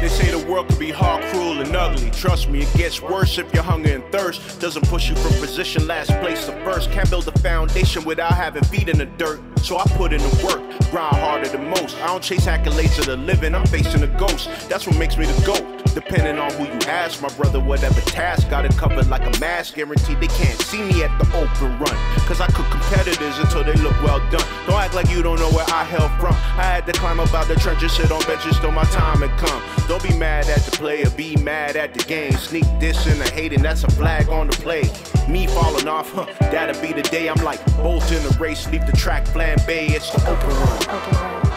They say the world could be hard, cruel, and ugly. Trust me, it gets worse if your hunger and thirst doesn't push you from position last place to first. Can't build a foundation without having feet in the dirt. So I put in the work, grind harder than most. I don't chase accolades of the living, I'm facing a ghost. That's what makes me the GOAT. Depending on who you ask, my brother, whatever task, got it covered like a mask. Guaranteed they can't see me at the open run. Cause I cook competitors until they look well done. Don't act like you don't know where I hail from. I had to climb up out the trenches, sit on benches till my time had come. Don't be mad at the player, be mad at the game. Sneak this and the hating, that's a flag on the play. Me falling off, huh, that'll be the day I'm like Bolt in the race, leave the track flambe, it's the open run. Open run,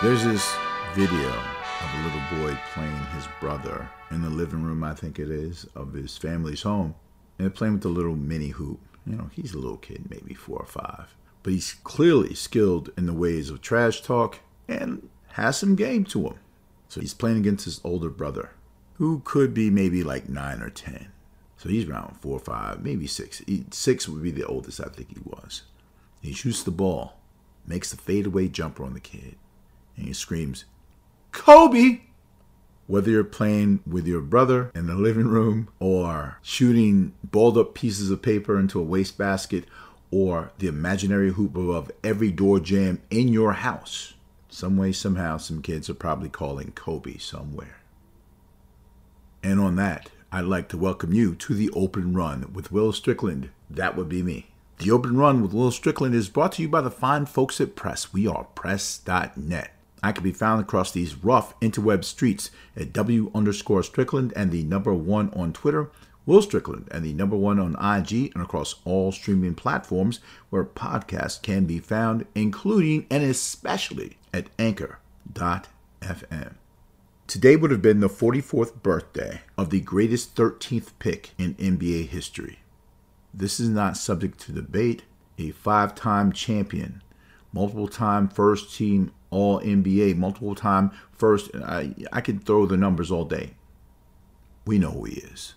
There's this video of a little boy playing his brother in the living room, I think it is, of his family's home. And they're playing with a little mini hoop. You know, he's a little kid, maybe four or five. But he's clearly skilled in the ways of trash talk and has some game to him. So he's playing against his older brother, who could be maybe like nine or ten. So he's around four or five, maybe six. He- Six would be the oldest I think he was. He shoots the ball, makes the fadeaway jumper on the kid, and he screams, Kobe! Whether you're playing with your brother in the living room or shooting balled up pieces of paper into a wastebasket or the imaginary hoop above every door jamb in your house, some way, somehow, some kids are probably calling Kobe somewhere. And on that, I'd like to welcome you to the Open Run with Will Strickland. That would be me. The Open Run with Will Strickland is brought to you by the fine folks at Press. We are press.net. I can be found across these rough interweb streets at W underscore Strickland and the number one on Twitter, Will Strickland and the number one on IG, and across all streaming platforms where podcasts can be found, including and especially at anchor.fm. Today would have been the 44th birthday of the greatest 13th pick in NBA history. This is not subject to debate. A five time champion, multiple time first team All NBA, multiple time first. I, I could throw the numbers all day. We know who he is.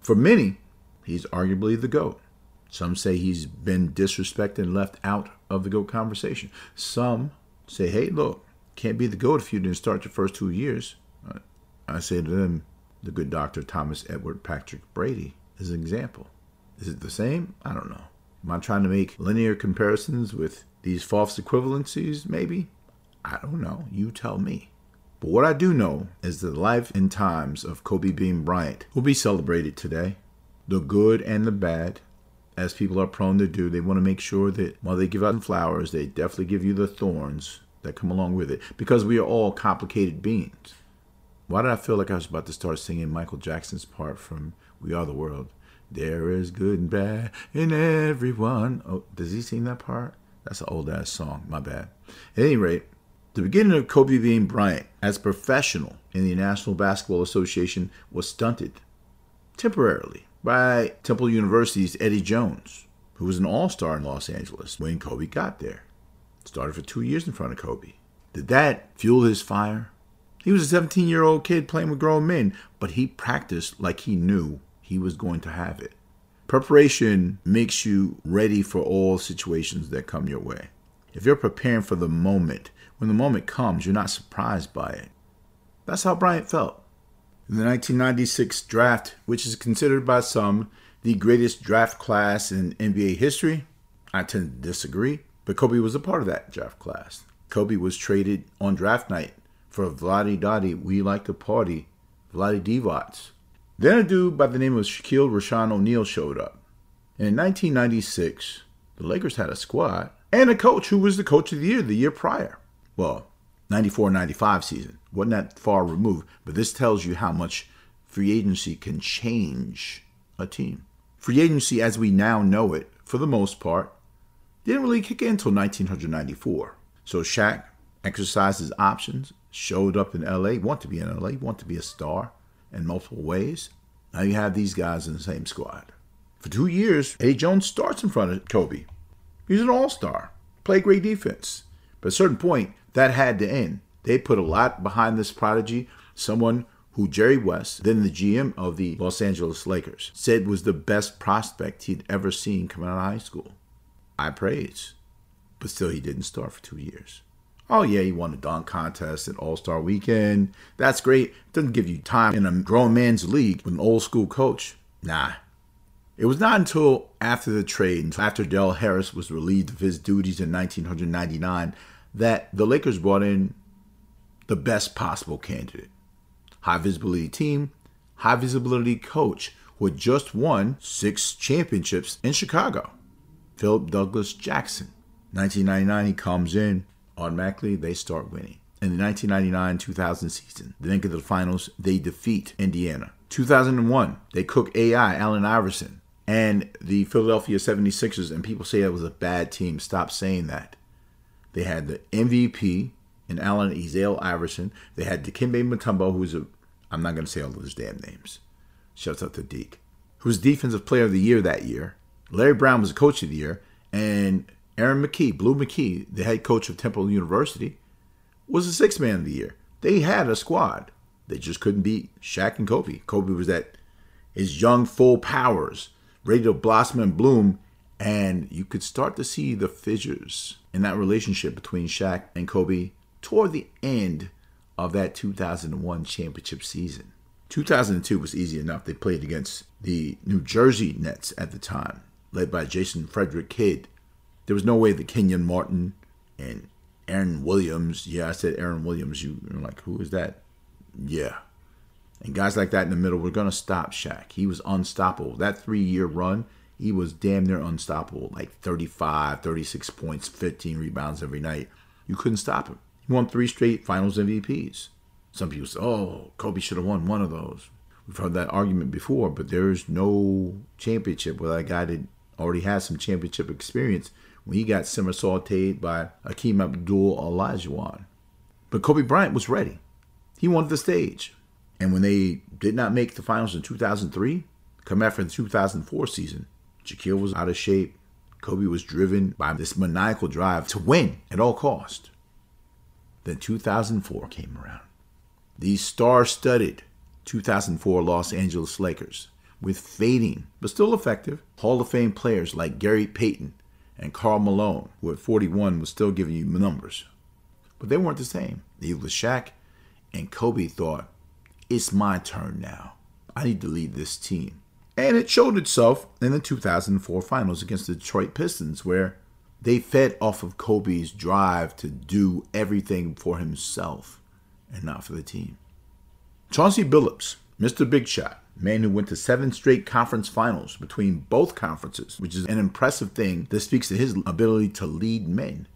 For many, he's arguably the GOAT. Some say he's been disrespected and left out of the GOAT conversation. Some say, hey, look, can't be the GOAT if you didn't start your first two years. I- say to them, the good Dr. Thomas Edward Patrick Brady is an example. Is it the same? I don't know. Am I trying to make linear comparisons with these false equivalencies? Maybe. I don't know. You tell me. But what I do know is the life and times of Kobe Bean Bryant will be celebrated today. The good and the bad, as people are prone to do. They want to make sure that while they give out flowers, they definitely give you the thorns that come along with it. Because we are all complicated beings. Why did I feel like I was about to start singing Michael Jackson's part from We Are the World? There is good and bad in everyone. Oh, does he sing that part? That's an old ass song. My bad. At any rate, the beginning of Kobe Bean Bryant as professional in the National Basketball Association was stunted temporarily by Temple University's Eddie Jones, who was an all star in Los Angeles when Kobe got there. Started for two years in front of Kobe. Did that fuel his fire? He was a 17 year old kid playing with grown men, but he practiced like he knew he was going to have it. Preparation makes you ready for all situations that come your way. If you're preparing for the moment, when the moment comes, you're not surprised by it. That's how Bryant felt. In the 1996 draft, which is considered by some the greatest draft class in NBA history, I tend to disagree, but Kobe was a part of that draft class. Kobe was traded on draft night for Vladi Dottie, We Like to Party, Vlade Divac. Then a dude by the name of Shaquille Rashawn O'Neal showed up. And in 1996, the Lakers had a squad and a coach who was the coach of the year the year prior. Well, 94 95 season. Wasn't that far removed, but this tells you how much free agency can change a team. Free agency, as we now know it, for the most part, didn't really kick in until 1994. So Shaq exercised his options, showed up in LA, want to be in LA, want to be a star in multiple ways. Now you have these guys in the same squad. For two years, Eddie Jones starts in front of Kobe. He's an all-star, play great defense. But at a certain point, that had to end. They put a lot behind this prodigy, someone who Jerry West, then the GM of the Los Angeles Lakers, said was the best prospect he'd ever seen coming out of high school. I praise. but still he didn't start for two years. Oh yeah, he won the dunk contest at All Star Weekend. That's great. Doesn't give you time in a grown man's league with an old school coach. Nah. It was not until after the trade, after Del Harris was relieved of his duties in 1999, that the Lakers brought in the best possible candidate. High visibility team, high visibility coach who had just won six championships in Chicago. Philip Douglas Jackson. 1999, he comes in. Automatically, they start winning. In the 1999 2000 season, they get to the finals, they defeat Indiana. 2001, they cook AI, Allen Iverson, and the Philadelphia 76ers, and people say it was a bad team. Stop saying that. They had the MVP in Allen Ezail Iverson. They had Dikembe Mutombo, who's a, I'm not going to say all those damn names. Shouts out to Deke, who was Defensive Player of the Year that year. Larry Brown was Coach of the Year, and Aaron McKie, Blue McKie, the head coach of Temple University, was the sixth man of the year. They had a squad. They just couldn't beat Shaq and Kobe. Kobe was at his young, full powers, ready to blossom and bloom, and you could start to see the fissures in that relationship between Shaq and Kobe toward the end of that 2001 championship season. 2002 was easy enough. They played against the New Jersey Nets at the time, led by Jason Frederick Kidd. There was no way that Kenyon Martin and Aaron Williams, yeah, I said Aaron Williams, you were like, who is that? Yeah. And guys like that in the middle were going to stop Shaq. He was unstoppable. That three year run, he was damn near unstoppable. Like 35, 36 points, 15 rebounds every night. You couldn't stop him. He won three straight finals MVPs. Some people say, oh, Kobe should have won one of those. We've heard that argument before, but there's no championship where that guy that already has some championship experience when he got somersaulted by Akeem Abdul Olajuwon. But Kobe Bryant was ready. He wanted the stage. And when they did not make the finals in 2003, come after the 2004 season, Shaquille was out of shape. Kobe was driven by this maniacal drive to win at all cost. Then 2004 came around. These star-studded 2004 Los Angeles Lakers, with fading but still effective Hall of Fame players like Gary Payton and Karl Malone, who at 41 was still giving you numbers. But they weren't the same. Neither was Shaq, and Kobe thought, it's my turn now. I need to lead this team. And it showed itself in the 2004 finals against the Detroit Pistons, where they fed off of Kobe's drive to do everything for himself and not for the team. Chauncey Billups, Mr. Big Shot, man who went to seven straight conference finals between both conferences, which is an impressive thing that speaks to his ability to lead men,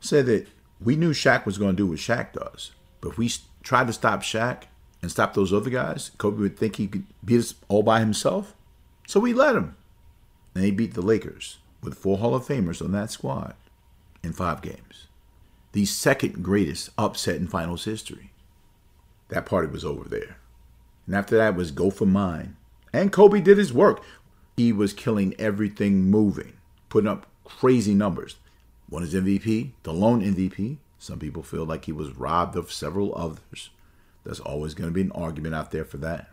said that we knew Shaq was going to do what Shaq does, but if we tried to stop Shaq and stop those other guys, Kobe would think he could beat us all by himself. So we let him. And he beat the Lakers with four Hall of Famers on that squad in five games. The second greatest upset in finals history. That party was over there. And after that was go for mine. And Kobe did his work. He was killing everything moving, putting up crazy numbers. Won his MVP, the lone MVP. Some people feel like he was robbed of several others. There's always going to be an argument out there for that.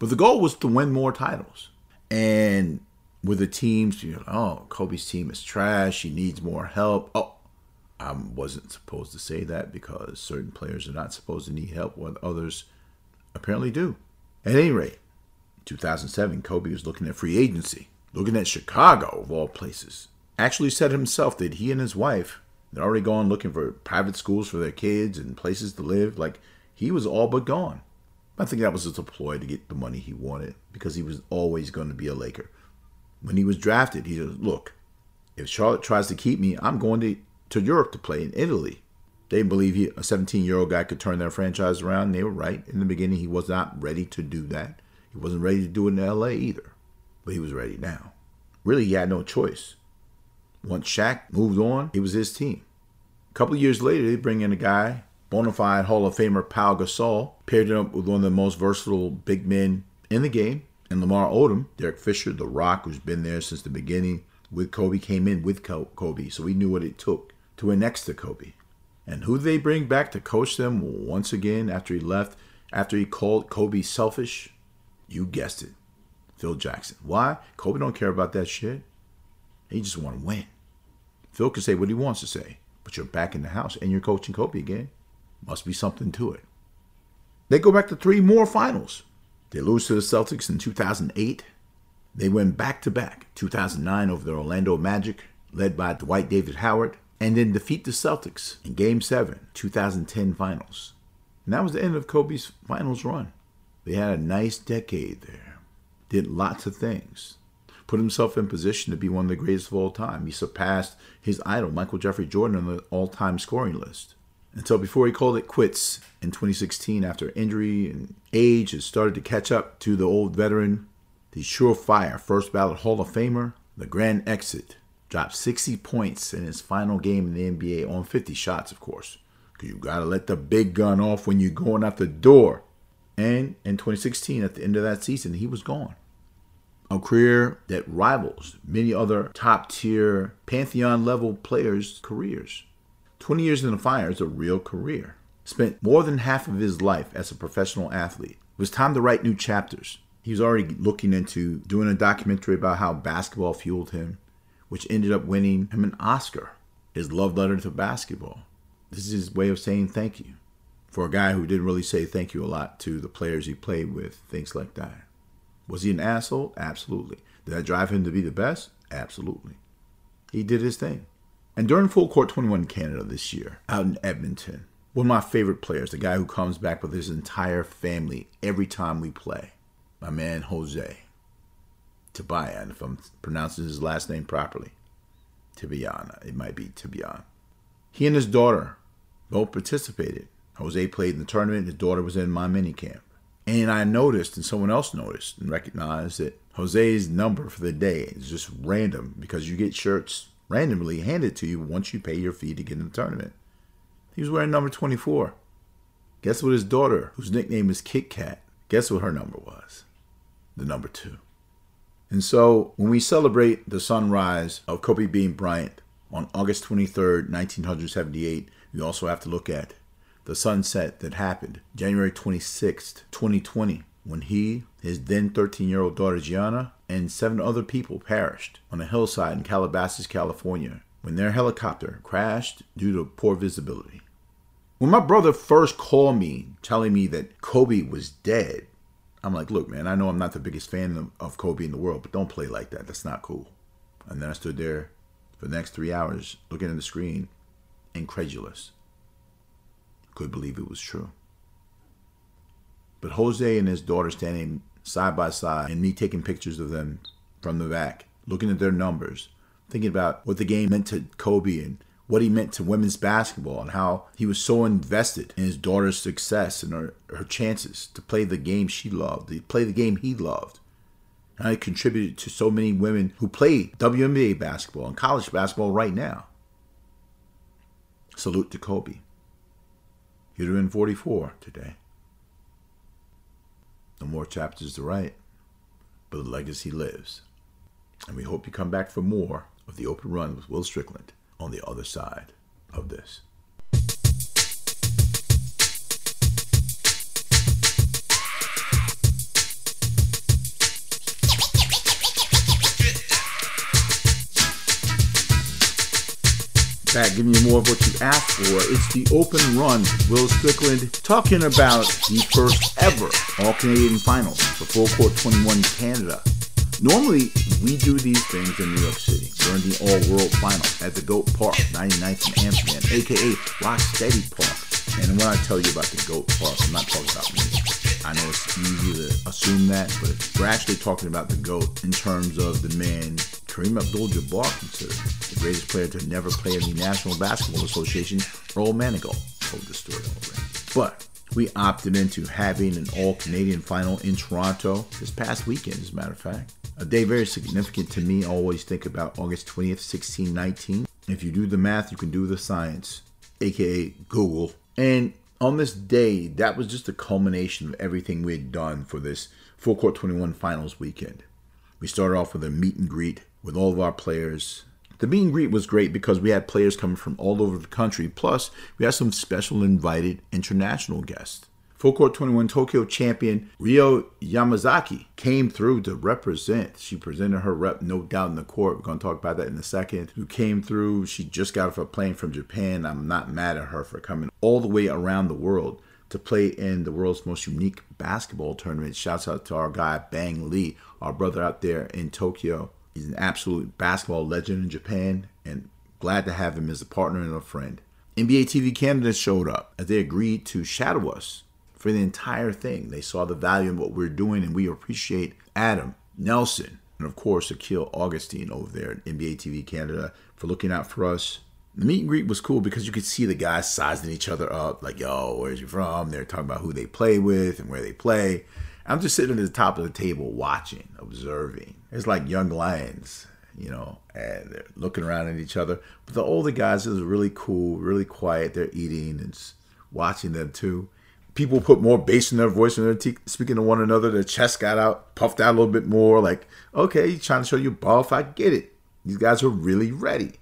But the goal was to win more titles. And with the teams, you know, oh, Kobe's team is trash. He needs more help. Oh, I wasn't supposed to say that because certain players are not supposed to need help, while others apparently do. At any rate, 2007, Kobe was looking at free agency, looking at Chicago, of all places. Actually said himself that he and his wife had already gone looking for private schools for their kids and places to live. Like, he was all but gone. I think that was just a ploy to get the money he wanted because he was always going to be a Laker. When he was drafted, he said, Look, if Charlotte tries to keep me, I'm going to, to Europe to play in Italy. They didn't believe he, a 17 year old guy could turn their franchise around. and They were right. In the beginning, he was not ready to do that. He wasn't ready to do it in LA either. But he was ready now. Really, he had no choice. Once Shaq moved on, it was his team. A couple years later, they bring in a guy bona fide Hall of Famer Pau Gasol, paired him up with one of the most versatile big men in the game, and Lamar Odom, Derek Fisher, The Rock, who's been there since the beginning with Kobe, came in with Kobe, so we knew what it took to win next to Kobe. And who they bring back to coach them once again after he left, after he called Kobe selfish? You guessed it, Phil Jackson. Why? Kobe don't care about that shit. He just want to win. Phil can say what he wants to say, but you're back in the house and you're coaching Kobe again. Must be something to it. They go back to three more finals. They lose to the Celtics in 2008. They win back to back 2009 over the Orlando Magic, led by Dwight David Howard, and then defeat the Celtics in Game 7, 2010 finals. And that was the end of Kobe's finals run. They had a nice decade there. Did lots of things. Put himself in position to be one of the greatest of all time. He surpassed his idol, Michael Jeffrey Jordan, on the all time scoring list. Until before he called it quits in 2016 after injury and age had started to catch up to the old veteran. The surefire first ballot Hall of Famer, the grand exit, dropped 60 points in his final game in the NBA on 50 shots, of course. Because you got to let the big gun off when you're going out the door. And in 2016, at the end of that season, he was gone. A career that rivals many other top tier Pantheon level players' careers. 20 years in the fire is a real career. Spent more than half of his life as a professional athlete. It was time to write new chapters. He was already looking into doing a documentary about how basketball fueled him, which ended up winning him an Oscar, his love letter to basketball. This is his way of saying thank you for a guy who didn't really say thank you a lot to the players he played with, things like that. Was he an asshole? Absolutely. Did that drive him to be the best? Absolutely. He did his thing. And during Full Court 21 Canada this year, out in Edmonton, one of my favorite players, the guy who comes back with his entire family every time we play, my man Jose Tabayan, if I'm pronouncing his last name properly. Tibiana, it might be Tibian. He and his daughter both participated. Jose played in the tournament, his daughter was in my mini camp. And I noticed, and someone else noticed and recognized that Jose's number for the day is just random because you get shirts randomly handed to you once you pay your fee to get in the tournament. He was wearing number 24. Guess what his daughter, whose nickname is Kit Kat, guess what her number was? The number two. And so when we celebrate the sunrise of Kobe Bean Bryant on August 23rd, 1978, we also have to look at the sunset that happened January 26th, 2020, when he, his then 13 year old daughter Gianna, and seven other people perished on a hillside in Calabasas, California, when their helicopter crashed due to poor visibility. When my brother first called me telling me that Kobe was dead, I'm like, look, man, I know I'm not the biggest fan of Kobe in the world, but don't play like that. That's not cool. And then I stood there for the next three hours looking at the screen, incredulous. Could believe it was true. But Jose and his daughter standing side by side and me taking pictures of them from the back, looking at their numbers, thinking about what the game meant to Kobe and what he meant to women's basketball and how he was so invested in his daughter's success and her, her chances to play the game she loved, to play the game he loved. And I contributed to so many women who play WNBA basketball and college basketball right now. Salute to Kobe. He'd have been 44 today. No more chapters to write, but the legacy lives. And we hope you come back for more of the open run with Will Strickland on the other side of this. Back giving you more of what you asked for. It's the open run. Will Strickland talking about the first ever All Canadian Finals for Full Court 21 Canada. Normally, we do these things in New York City during the All World Final at the Goat Park, 99th and Amsterdam, aka Rocksteady Park. And when I tell you about the Goat Park, I'm not talking about me. I know it's easy to assume that, but we're actually talking about the GOAT in terms of the man Kareem Abdul-Jabbar considered the greatest player to never play in the National Basketball Association, Earl Manigault told the story already. But we opted into having an all-Canadian final in Toronto this past weekend, as a matter of fact. A day very significant to me. I always think about August 20th, 1619. If you do the math, you can do the science, aka Google. And on this day, that was just the culmination of everything we had done for this Full Court 21 finals weekend. We started off with a meet and greet with all of our players. The meet and greet was great because we had players coming from all over the country. Plus, we had some special invited international guests Full Court 21 Tokyo champion Ryo Yamazaki came through to represent. She presented her rep, no doubt, in the court. We're going to talk about that in a second. Who came through. She just got off a plane from Japan. I'm not mad at her for coming all the way around the world to play in the world's most unique basketball tournament. Shouts out to our guy, Bang Lee, our brother out there in Tokyo. He's an absolute basketball legend in Japan and glad to have him as a partner and a friend. NBA TV Canada showed up as they agreed to shadow us for the entire thing. They saw the value in what we're doing, and we appreciate Adam, Nelson, and of course, Akil Augustine over there at NBA TV Canada for looking out for us. The meet and greet was cool because you could see the guys sizing each other up, like, yo, where's you from? They're talking about who they play with and where they play. I'm just sitting at the top of the table watching, observing. It's like young lions, you know, and they're looking around at each other. But the older guys is really cool, really quiet. They're eating and watching them too people put more bass in their voice when they're te- speaking to one another. Their chest got out, puffed out a little bit more. Like, okay, he's trying to show you buff. I get it. These guys are really ready.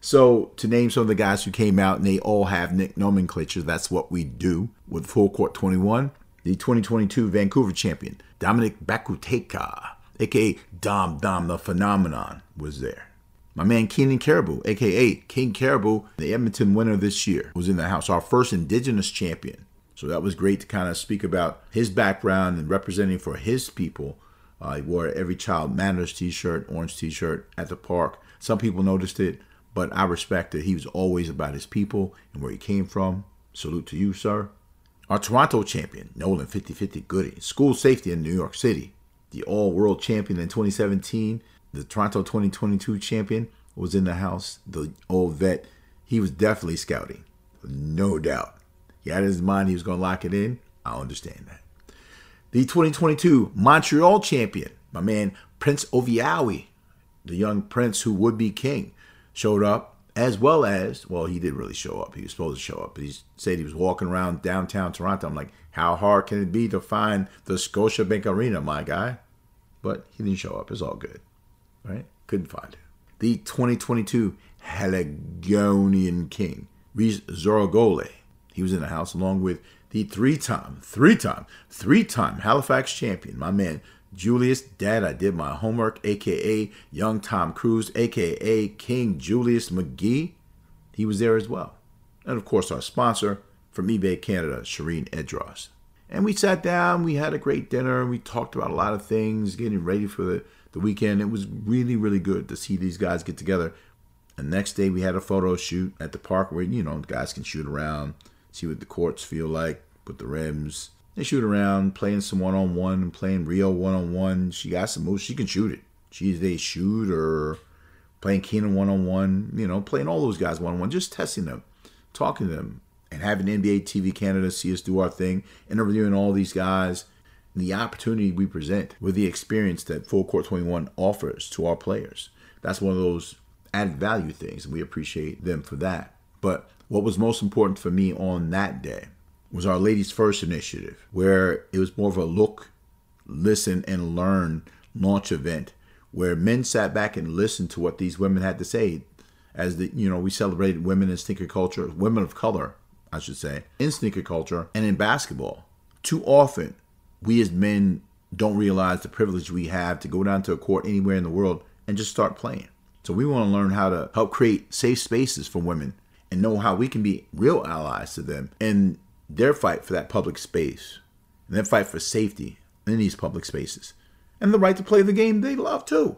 So, to name some of the guys who came out, and they all have nick nomenclature, that's what we do with Full Court 21. The 2022 Vancouver champion, Dominic Bakuteka, aka Dom Dom the Phenomenon, was there. My man Keenan Caribou, aka King Caribou, the Edmonton winner this year, was in the house. Our first Indigenous champion. So that was great to kind of speak about his background and representing for his people. Uh, he wore Every Child Matters t shirt, orange t shirt at the park. Some people noticed it, but I respect that he was always about his people and where he came from. Salute to you, sir. Our Toronto champion, Nolan 50-50 Goody, school safety in New York City. The all world champion in 2017, the Toronto 2022 champion was in the house. The old vet, he was definitely scouting, no doubt. He had in his mind he was going to lock it in. I understand that. The 2022 Montreal champion, my man Prince Oviawi, the young prince who would be king, showed up, as well as, well, he didn't really show up. He was supposed to show up. He said he was walking around downtown Toronto. I'm like, how hard can it be to find the Scotiabank Arena, my guy? But he didn't show up. It's all good, right? Couldn't find it. The 2022 Haligonian king, Riz Zorogole, he was in the house along with the three-time, three-time, three-time Halifax champion, my man Julius Dad. I did my homework, aka Young Tom Cruise, aka King Julius McGee. He was there as well. And of course, our sponsor from eBay Canada, Shireen Edros. And we sat down, we had a great dinner, we talked about a lot of things, getting ready for the, the weekend. It was really, really good to see these guys get together. And next day, we had a photo shoot at the park where, you know, guys can shoot around, see what the courts feel like put the rims. They shoot around, playing some one on one and playing real one on one. She got some moves. She can shoot it. She's a shooter. Playing Keenan one on one, you know, playing all those guys one on one, just testing them, talking to them, and having NBA TV Canada see us do our thing, interviewing all these guys, the opportunity we present with the experience that Full Court 21 offers to our players. That's one of those added value things, and we appreciate them for that. But what was most important for me on that day was our Ladies First initiative, where it was more of a look, listen, and learn launch event where men sat back and listened to what these women had to say. As the you know we celebrated women in sneaker culture women of color i should say in sneaker culture and in basketball. Too often we as men don't realize the privilege we have to go down to a court anywhere in the world and just start playing. So we want to learn how to help create safe spaces for women and know how we can be real allies to them in their fight for that public space and their fight for safety in these public spaces and the right to play the game they love too.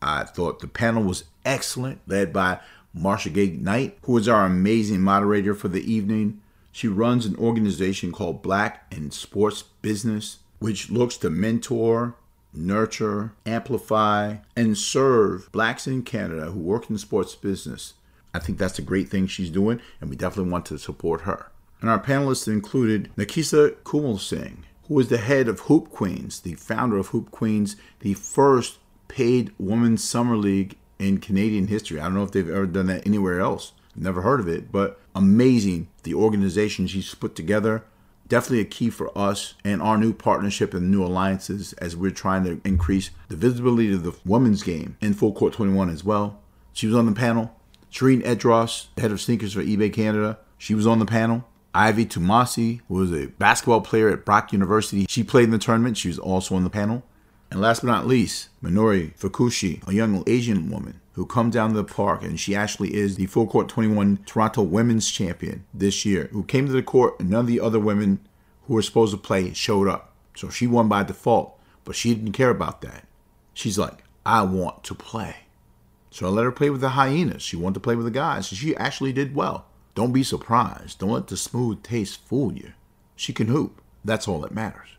I thought the panel was excellent, led by Marsha Gay Knight, who is our amazing moderator for the evening. She runs an organization called Black in Sports Business, which looks to mentor, nurture, amplify, and serve blacks in Canada who work in sports business I think that's a great thing she's doing, and we definitely want to support her. And our panelists included Nakisa Kumul Singh, who is the head of Hoop Queens, the founder of Hoop Queens, the first paid women's summer league in Canadian history. I don't know if they've ever done that anywhere else. Never heard of it, but amazing the organization she's put together. Definitely a key for us and our new partnership and new alliances as we're trying to increase the visibility of the women's game in Full Court 21 as well. She was on the panel. Shireen Edros, head of sneakers for eBay Canada, she was on the panel. Ivy Tumasi, who was a basketball player at Brock University, she played in the tournament. She was also on the panel. And last but not least, Minori Fukushi, a young Asian woman who come down to the park, and she actually is the Full Court 21 Toronto Women's Champion this year, who came to the court, and none of the other women who were supposed to play showed up. So she won by default, but she didn't care about that. She's like, I want to play. So I let her play with the hyenas. She wanted to play with the guys, and she actually did well. Don't be surprised. Don't let the smooth taste fool you. She can hoop. That's all that matters.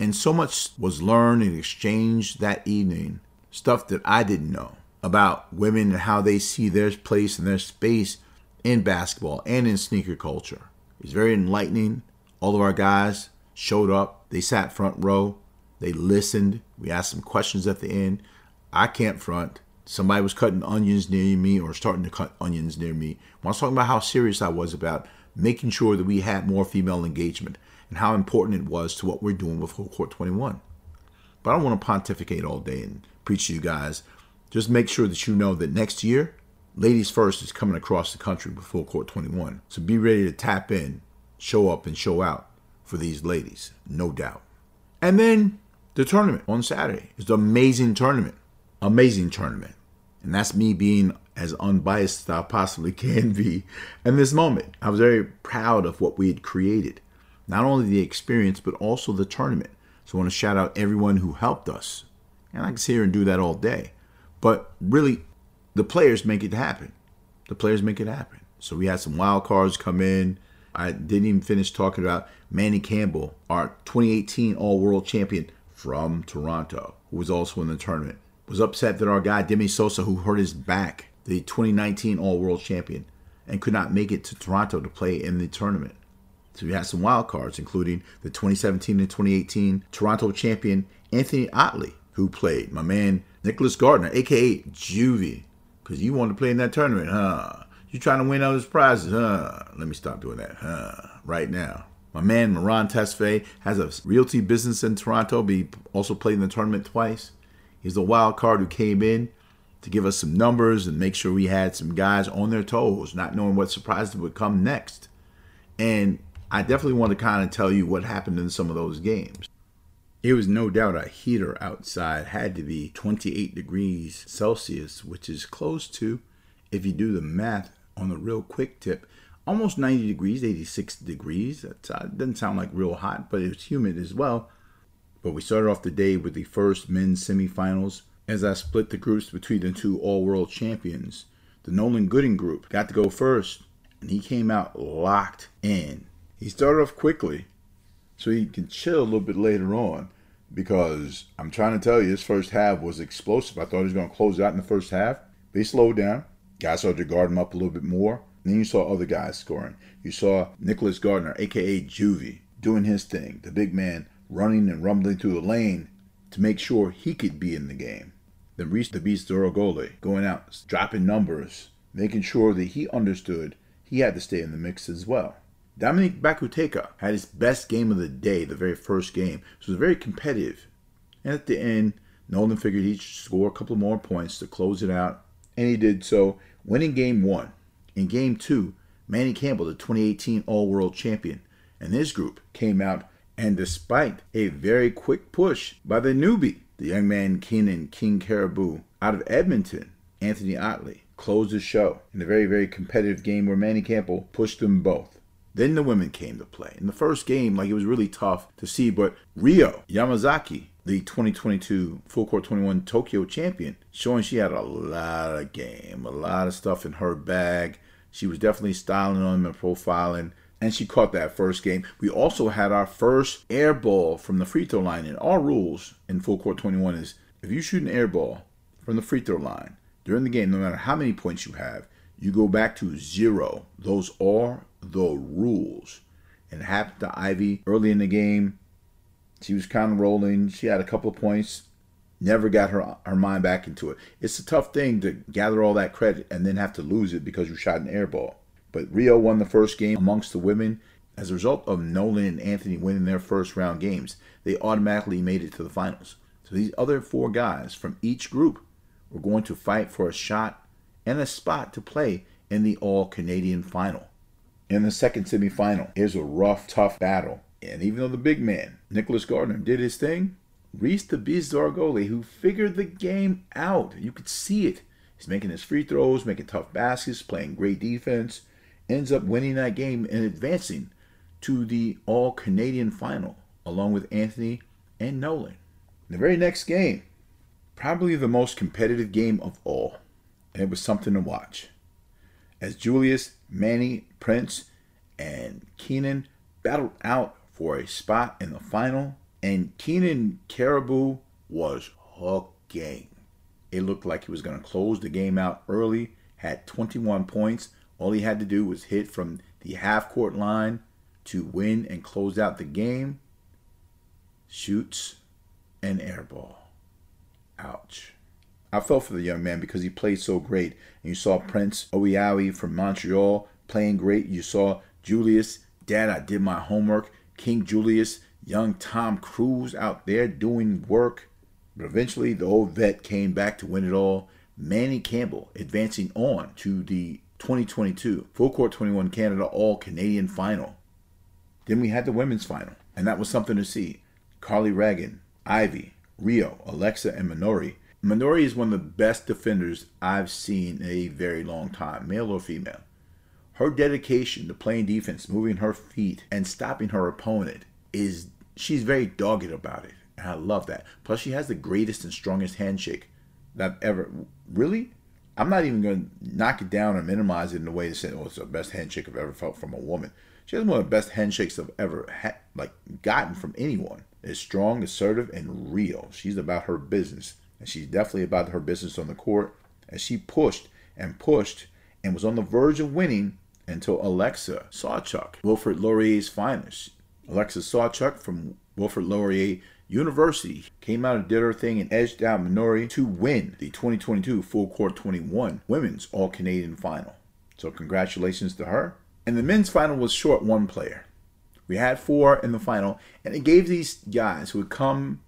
And so much was learned and exchanged that evening, stuff that I didn't know about women and how they see their place and their space in basketball and in sneaker culture. It's very enlightening. All of our guys showed up. They sat front row. They listened. We asked some questions at the end. I can't front. Somebody was cutting onions near me or starting to cut onions near me. When I was talking about how serious I was about making sure that we had more female engagement and how important it was to what we're doing with Full Court 21. But I don't want to pontificate all day and preach to you guys just make sure that you know that next year, Ladies First is coming across the country with Full Court 21. So be ready to tap in, show up, and show out for these ladies, no doubt. And then the tournament on Saturday. is the amazing tournament. Amazing tournament. And that's me being as unbiased as I possibly can be in this moment. I was very proud of what we had created. Not only the experience, but also the tournament. So I want to shout out everyone who helped us. And I can sit here and do that all day. But really, the players make it happen. The players make it happen. So we had some wild cards come in. I didn't even finish talking about Manny Campbell, our 2018 All World Champion from Toronto, who was also in the tournament. Was upset that our guy Demi Sosa, who hurt his back, the 2019 All World Champion, and could not make it to Toronto to play in the tournament. So we had some wild cards, including the 2017 and 2018 Toronto champion Anthony Otley, who played. My man Nicholas Gardner, aka Juvie, because you wanted to play in that tournament, huh? You trying to win all those prizes, huh? Let me stop doing that, huh? Right now. My man Moran Tesfaye has a realty business in Toronto, but he also played in the tournament twice. He's the wild card who came in to give us some numbers and make sure we had some guys on their toes, not knowing what surprises would come next. And I definitely want to kind of tell you what happened in some of those games. It was no doubt a heater outside, had to be 28 degrees Celsius, which is close to, if you do the math on the real quick tip, almost 90 degrees, 86 degrees. That uh, doesn't sound like real hot, but it was humid as well. But we started off the day with the first men's semifinals as I split the groups between the two all world champions. The Nolan Gooding group got to go first, and he came out locked in. He started off quickly, so he can chill a little bit later on because I'm trying to tell you, his first half was explosive. I thought he was going to close out in the first half. But he slowed down. Guys started to guard him up a little bit more. And then you saw other guys scoring. You saw Nicholas Gardner, aka Juvie, doing his thing. The big man running and rumbling through the lane to make sure he could be in the game. Then Reese the Beast Dorogole going out, dropping numbers, making sure that he understood he had to stay in the mix as well. Dominic Bakuteka had his best game of the day, the very first game. So it was very competitive. And at the end, Nolan figured he'd score a couple more points to close it out. And he did so, winning game one. In game two, Manny Campbell, the 2018 All World Champion, and his group came out. And despite a very quick push by the newbie, the young man Keenan King Caribou out of Edmonton, Anthony Otley, closed the show in a very, very competitive game where Manny Campbell pushed them both. Then the women came to play. In the first game, like it was really tough to see, but Rio Yamazaki, the 2022 Full Court 21 Tokyo champion, showing she had a lot of game, a lot of stuff in her bag. She was definitely styling on them and profiling, and she caught that first game. We also had our first air ball from the free throw line. And our rules in Full Court 21 is if you shoot an air ball from the free throw line during the game, no matter how many points you have, you go back to zero. Those are the rules. And it happened to Ivy early in the game. She was kind of rolling. She had a couple of points. Never got her her mind back into it. It's a tough thing to gather all that credit and then have to lose it because you shot an air ball. But Rio won the first game amongst the women. As a result of Nolan and Anthony winning their first round games, they automatically made it to the finals. So these other four guys from each group were going to fight for a shot and a spot to play in the All Canadian final. in the second semifinal. Here's a rough, tough battle. And even though the big man, Nicholas Gardner, did his thing, Reese the Biz Dargole, who figured the game out. You could see it. He's making his free throws, making tough baskets, playing great defense, ends up winning that game and advancing to the All Canadian final, along with Anthony and Nolan. The very next game, probably the most competitive game of all, and it was something to watch. As Julius, Manny, Prince, and Keenan battled out for a spot in the final, and Keenan Caribou was hooking. It looked like he was going to close the game out early, had 21 points. All he had to do was hit from the half court line to win and close out the game. Shoots an air ball. Ouch. I felt for the young man because he played so great. And you saw Prince Owiawi from Montreal playing great. You saw Julius, Dad, I did my homework. King Julius, young Tom Cruise out there doing work. But eventually, the old vet came back to win it all. Manny Campbell advancing on to the 2022 Full Court 21 Canada All Canadian Final. Then we had the women's final, and that was something to see. Carly Ragan, Ivy, Rio, Alexa, and Minori. Minori is one of the best defenders I've seen in a very long time, male or female. Her dedication to playing defense, moving her feet, and stopping her opponent is she's very dogged about it. And I love that. Plus, she has the greatest and strongest handshake that I've ever. Really? I'm not even going to knock it down or minimize it in a way to say, oh, it's the best handshake I've ever felt from a woman. She has one of the best handshakes I've ever had, like gotten from anyone. It's strong, assertive, and real. She's about her business, and she's definitely about her business on the court. And she pushed and pushed and was on the verge of winning until Alexa Sawchuk, Wilfrid Laurier's finest. Alexa Sawchuk from Wilfrid Laurier University came out and did her thing and edged out Minori to win the 2022 Full Court 21 Women's All Canadian Final. So, congratulations to her. And the men's final was short one player. We had four in the final, and it gave these guys who had come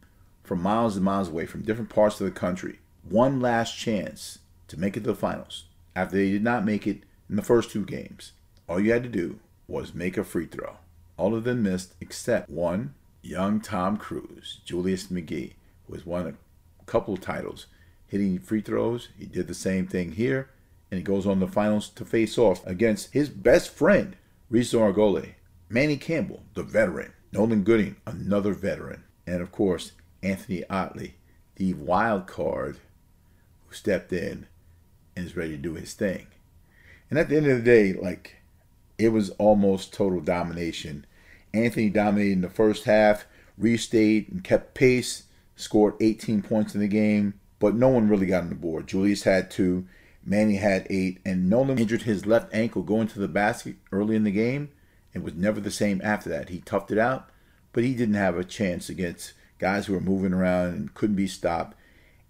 from miles and miles away from different parts of the country one last chance to make it to the finals after they did not make it in the first two games. All you had to do was make a free throw. All of them missed except one young Tom Cruise, Julius McGee, who has won a couple titles hitting free throws. He did the same thing here, and he goes on the finals to face off against his best friend, Reese Argole, Manny Campbell, the veteran, Nolan Gooding, another veteran, and of course, Anthony Otley, the wild card who stepped in and is ready to do his thing. And at the end of the day, like, it was almost total domination Anthony dominated in the first half, restayed and kept pace, scored 18 points in the game, but no one really got on the board. Julius had two, Manny had eight, and Nolan injured his left ankle going to the basket early in the game and was never the same after that. He toughed it out, but he didn't have a chance against guys who were moving around and couldn't be stopped.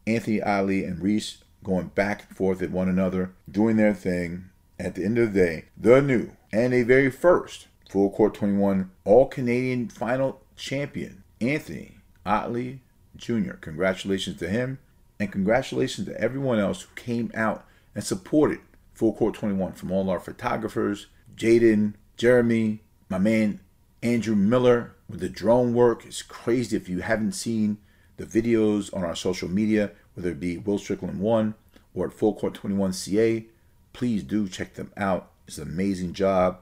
Anthony Ali and Reese going back and forth at one another, doing their thing. At the end of the day, the new and a very first Full Court 21 All Canadian Final Champion, Anthony Otley Jr. Congratulations to him, and congratulations to everyone else who came out and supported Full Court 21 from all our photographers, Jaden, Jeremy, my man Andrew Miller with the drone work. It's crazy if you haven't seen the videos on our social media, whether it be Will Strickland 1 or at Full Court 21 CA. Please do check them out. It's an amazing job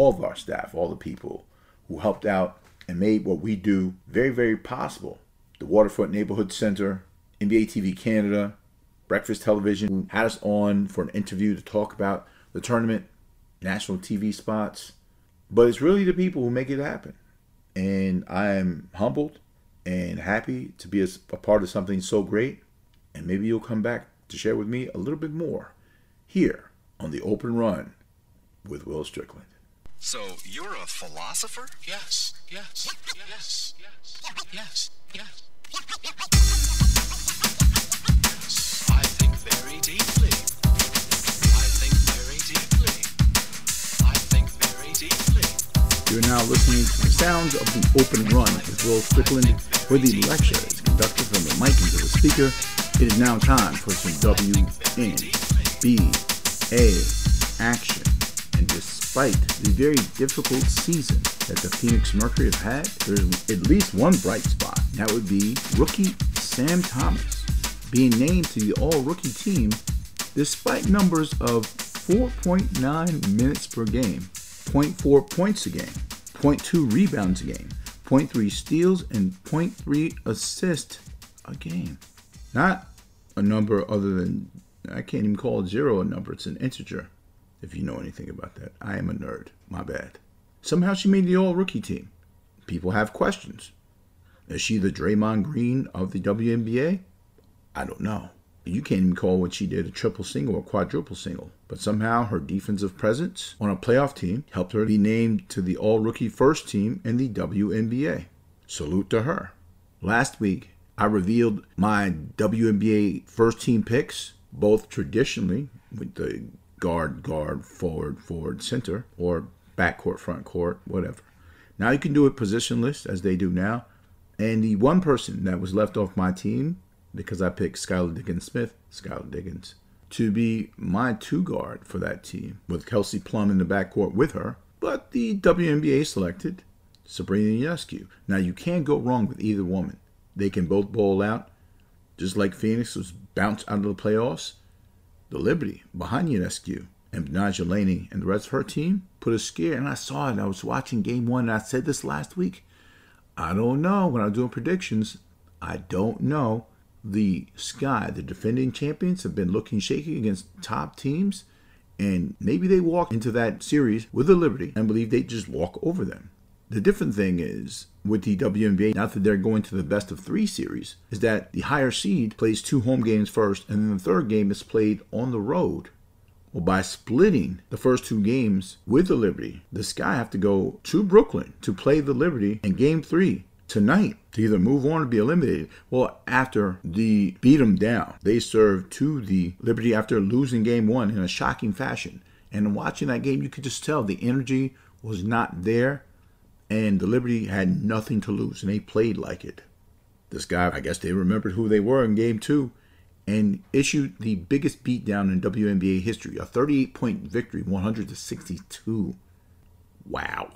all of our staff, all the people who helped out and made what we do very, very possible. The Waterfront Neighborhood Center, NBA TV Canada, Breakfast Television had us on for an interview to talk about the tournament, national TV spots. But it's really the people who make it happen. And I am humbled and happy to be a, a part of something so great. And maybe you'll come back to share with me a little bit more here on the open run with Will Strickland. So you're a philosopher? Yes, yes, yes, yes, yes, yes. I think very deeply. I think very deeply. I think very deeply. You're now listening to the sounds of the open run with Will Strickland, where the lecture is conducted from the mic into the speaker. It is now time for some WNBA action and discussion. Despite the very difficult season that the Phoenix Mercury have had, there's at least one bright spot. That would be rookie Sam Thomas being named to the all rookie team despite numbers of 4.9 minutes per game, 0.4 points a game, 0.2 rebounds a game, 0.3 steals, and 0.3 assists a game. Not a number other than, I can't even call zero a number, it's an integer, if you know anything about that. I am a nerd, my bad. Somehow she made the all rookie team. People have questions. Is she the Draymond Green of the WNBA? I don't know. You can't even call what she did a triple single or quadruple single. But somehow her defensive presence on a playoff team helped her be named to the all rookie first team in the WNBA. Salute to her. Last week, I revealed my WNBA first team picks, both traditionally with the guard, guard, forward, forward, center, or backcourt, front court, whatever. Now you can do it positionless as they do now. And the one person that was left off my team because I picked Skylar Diggins Smith, Skylar Diggins, to be my two guard for that team, with Kelsey Plum in the backcourt with her. But the WNBA selected Sabrina Ionescu. Now, you can't go wrong with either woman. They can both bowl out. Just like Phoenix was bounced out of the playoffs, the Liberty behind Ionescu and Naja Laney and the rest of her team put a scare. And I saw it. I was watching game one, and I said this last week. I don't know when I was doing predictions. I don't know the Sky, the defending champions, have been looking shaky against top teams, and maybe they walk into that series with the Liberty and believe they just walk over them. The different thing is with the WNBA, not that they're going to the best of three series, is that the higher seed plays two home games first, and then the third game is played on the road. Well, by splitting the first two games with the Liberty, the Sky have to go to Brooklyn to play the Liberty in game three tonight to either move on or be eliminated. Well, after the beat them down, they served to the Liberty after losing game one in a shocking fashion. And watching that game, you could just tell the energy was not there, and the Liberty had nothing to lose, and they played like it. The Sky, I guess they remembered who they were in game two and issued the biggest beatdown in WNBA history a 38 point victory, 100 to 62. Wow.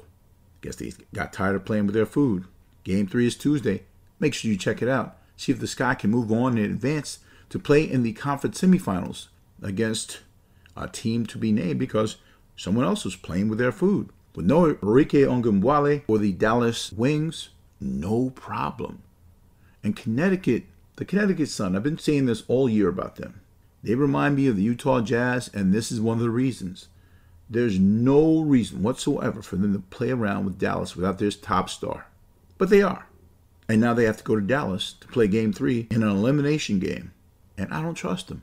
Guess they got tired of playing with their food. Game three is Tuesday. Make sure you check it out. See if the Sky can move on and advance to play in the conference semifinals against a team to be named because someone else was playing with their food. With no Arike Ogunbowale or the Dallas Wings, no problem. And Connecticut, the Connecticut Sun, I've been saying this all year about them. They remind me of the Utah Jazz, and this is one of the reasons. There's no reason whatsoever for them to play around with Dallas without their top star. But they are. And now they have to go to Dallas to play game three in an elimination game. And I don't trust them.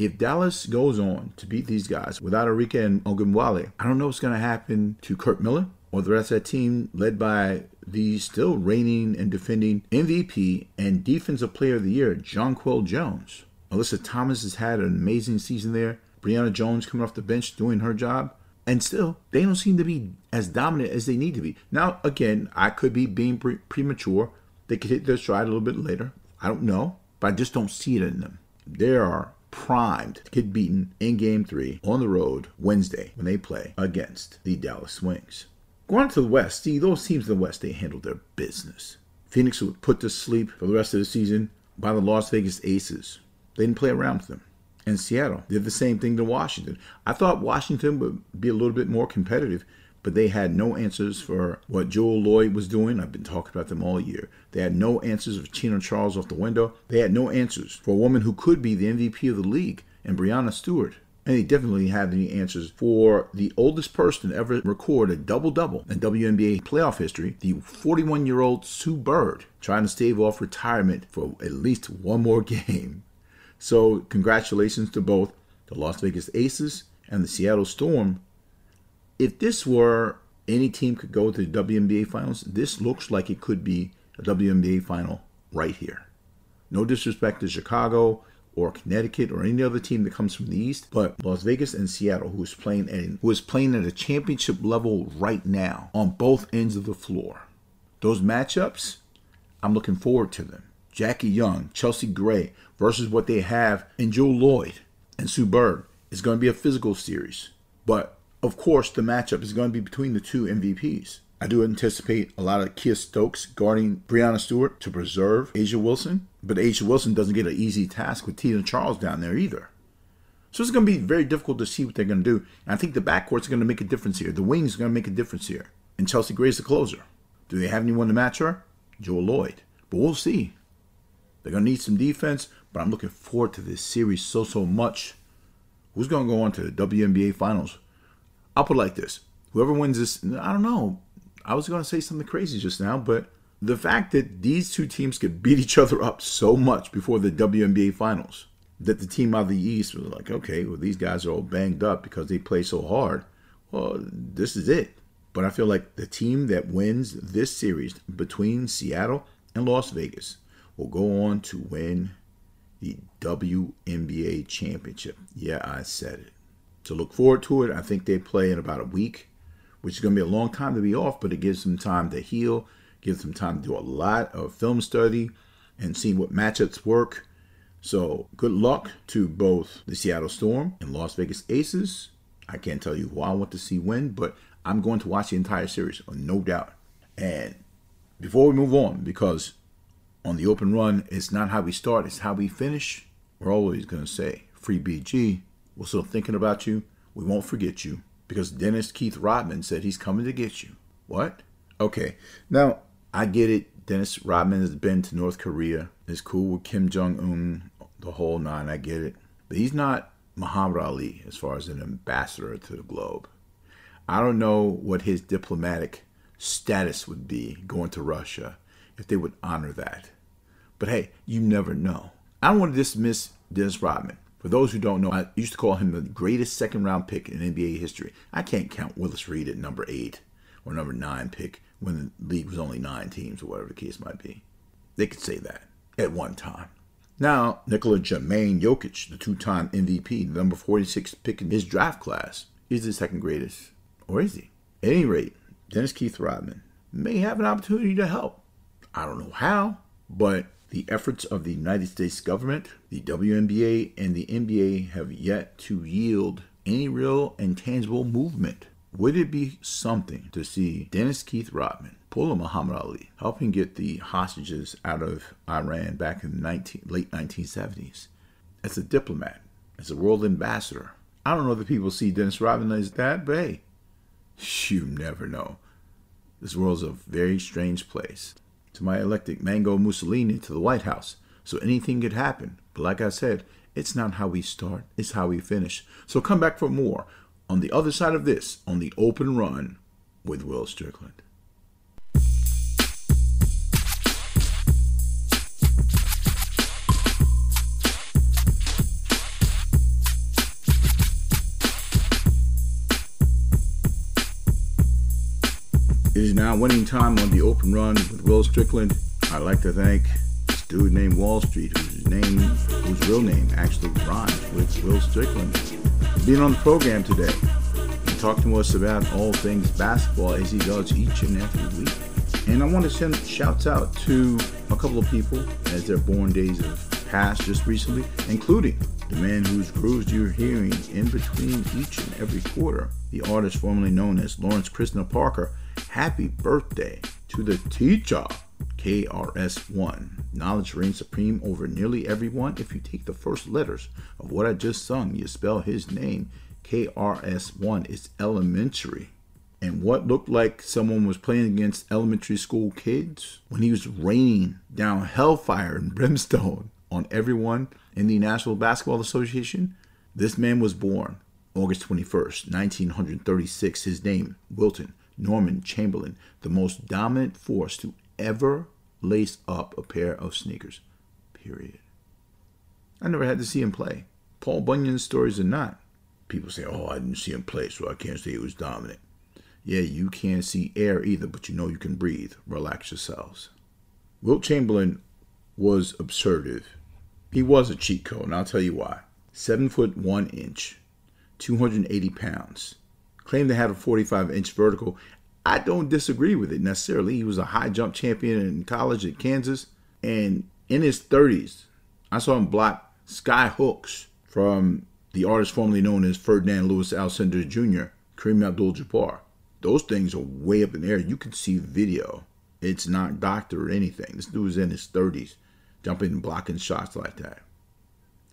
If Dallas goes on to beat these guys without Arike and Ogunbowale, I don't know what's going to happen to Curt Miller or the rest of that team led by the still reigning and defending MVP and Defensive Player of the Year, Jonquel Jones. Alyssa Thomas has had an amazing season there. Brionna Jones coming off the bench doing her job. And still, they don't seem to be as dominant as they need to be. Now, again, I could be being pre- premature. They could hit their stride a little bit later. I don't know, but I just don't see it in them. They are primed to get beaten in game three on the road Wednesday when they play against the Dallas Wings. Going on to the West, see, those teams in the West, they handled their business. Phoenix was put to sleep for the rest of the season by the Las Vegas Aces. They didn't play around with them and Seattle did the same thing to Washington. I thought Washington would be a little bit more competitive, but they had no answers for what Jewell Loyd was doing. I've been talking about them all year. They had no answers of Tina Charles off the window. They had no answers for a woman who could be the MVP of the league and Breanna Stewart. And they definitely had any answers for the oldest person to ever record a double double in WNBA playoff history, the 41 year old Sue Bird, trying to stave off retirement for at least one more game. So, congratulations to both the Las Vegas Aces and the Seattle Storm. If this were any team could go to the WNBA finals, this looks like it could be a WNBA final right here. No disrespect to Chicago or Connecticut or any other team that comes from the East, but Las Vegas and Seattle, who is playing at who is playing at a championship level right now on both ends of the floor. Those matchups, I'm looking forward to them. Jackie Young, Chelsea Gray versus what they have in Jewell Loyd and Sue Bird. It's going to be a physical series, but of course, the matchup is going to be between the two MVPs. I do anticipate a lot of Kiah Stokes guarding Breanna Stewart to preserve A'ja Wilson, but A'ja Wilson doesn't get an easy task with Tina Charles down there either. So it's going to be very difficult to see what they're going to do. And I think the backcourt's going to make a difference here. The wings are going to make a difference here. And Chelsea Gray's the closer. Do they have anyone to match her? Jewell Loyd. But we'll see. They're going to need some defense, but I'm looking forward to this series so, so much. Who's going to go on to the WNBA Finals? I'll put it like this. Whoever wins this, I don't know. I was going to say something crazy just now, but the fact that these two teams could beat each other up so much before the WNBA Finals, that the team out of the East was like, okay, well, these guys are all banged up because they play so hard. Well, this is it. But I feel like the team that wins this series between Seattle and Las Vegas will go on to win the WNBA championship. Yeah, I said it. So look forward to it. I think they play in about a week, which is going to be a long time to be off, but it gives them time to heal, gives them time to do a lot of film study and see what matchups work. So good luck to both the Seattle Storm and Las Vegas Aces. I can't tell you who I want to see win, but I'm going to watch the entire series, no doubt. And before we move on, because on the open run, it's not how we start, it's how we finish. We're always going to say, Free BG, we're still thinking about you. We won't forget you. Because Dennis Keith Rodman said he's coming to get you. What? Okay. Now, I get it. Dennis Rodman has been to North Korea. Is cool with Kim Jong Un, the whole nine. I get it. But he's not Muhammad Ali as far as an ambassador to the globe. I don't know what his diplomatic status would be going to Russia if they would honor that. But hey, you never know. I don't want to dismiss Dennis Rodman. For those who don't know, I used to call him the greatest second round pick in NBA history. I can't count Willis Reed at number eight or number nine pick when the league was only nine teams or whatever the case might be. They could say that at one time. Now, Nikola Jermaine Jokic, the two time MVP, the number 46 pick in his draft class, is the second greatest. Or is he? At any rate, Dennis Keith Rodman may have an opportunity to help. I don't know how, but the efforts of the United States government, the WNBA, and the NBA have yet to yield any real and tangible movement. Would it be something to see Dennis Keith Rodman pull a Muhammad Ali, helping get the hostages out of Iran back in the 19, late 1970s? As a diplomat, as a world ambassador. I don't know if people see Dennis Rodman as that, but hey, you never know. This world's a very strange place. To my elected Mango Mussolini to the White House, so anything could happen. But like I said, it's not how we start, it's how we finish. So come back for more on the other side of this, on the open run with Will Strickland. It is now winning time on the open run with Will Strickland. I'd like to thank this dude named Wall Street, whose name, whose real name actually rhymes with Will Strickland, for being on the program today and talking to us about all things basketball as he does each and every week. And I want to send shouts out to a couple of people as their born days have passed just recently, including the man whose grooves you're hearing in between each and every quarter, the artist formerly known as Lawrence Krisna Parker. Happy birthday to the teacher, KRS1. Knowledge reigns supreme over nearly everyone. If you take the first letters of what I just sung, you spell his name. KRS1 It's elementary. And what looked like someone was playing against elementary school kids when he was raining down hellfire and brimstone on everyone in the National Basketball Association, this man was born August 21st, 1936. His name, Wilton Norman Chamberlain, the most dominant force to ever lace up a pair of sneakers. Period. I never had to see him play. Paul Bunyan's stories are not. People say, oh, I didn't see him play, so I can't say he was dominant. Yeah, you can't see air either, but you know you can breathe. Relax yourselves. Wilt Chamberlain was absurd. He was a cheat code, and I'll tell you why. Seven foot one inch, 280 pounds. Claimed to have a 45 inch vertical. I don't disagree with it necessarily. He was a high jump champion in college at Kansas. And in his 30s, I saw him block sky hooks from the artist formerly known as Ferdinand Lewis Alcindor Jr., Kareem Abdul-Jabbar. Those things are way up in the air. You can see video. It's not doctored or anything. This dude was in his 30s, jumping and blocking shots like that.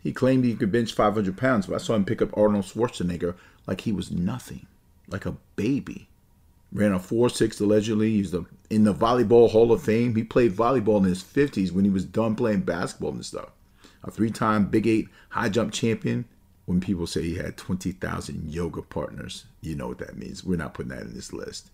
He claimed he could bench 500 pounds, but I saw him pick up Arnold Schwarzenegger like he was nothing, like a baby. Ran a 4-6 allegedly. He's the, in the Volleyball Hall of Fame. He played volleyball in his 50s when he was done playing basketball and stuff. A three-time Big 8 high jump champion. When people say he had 20,000 yoga partners, you know what that means. We're not putting that in this list.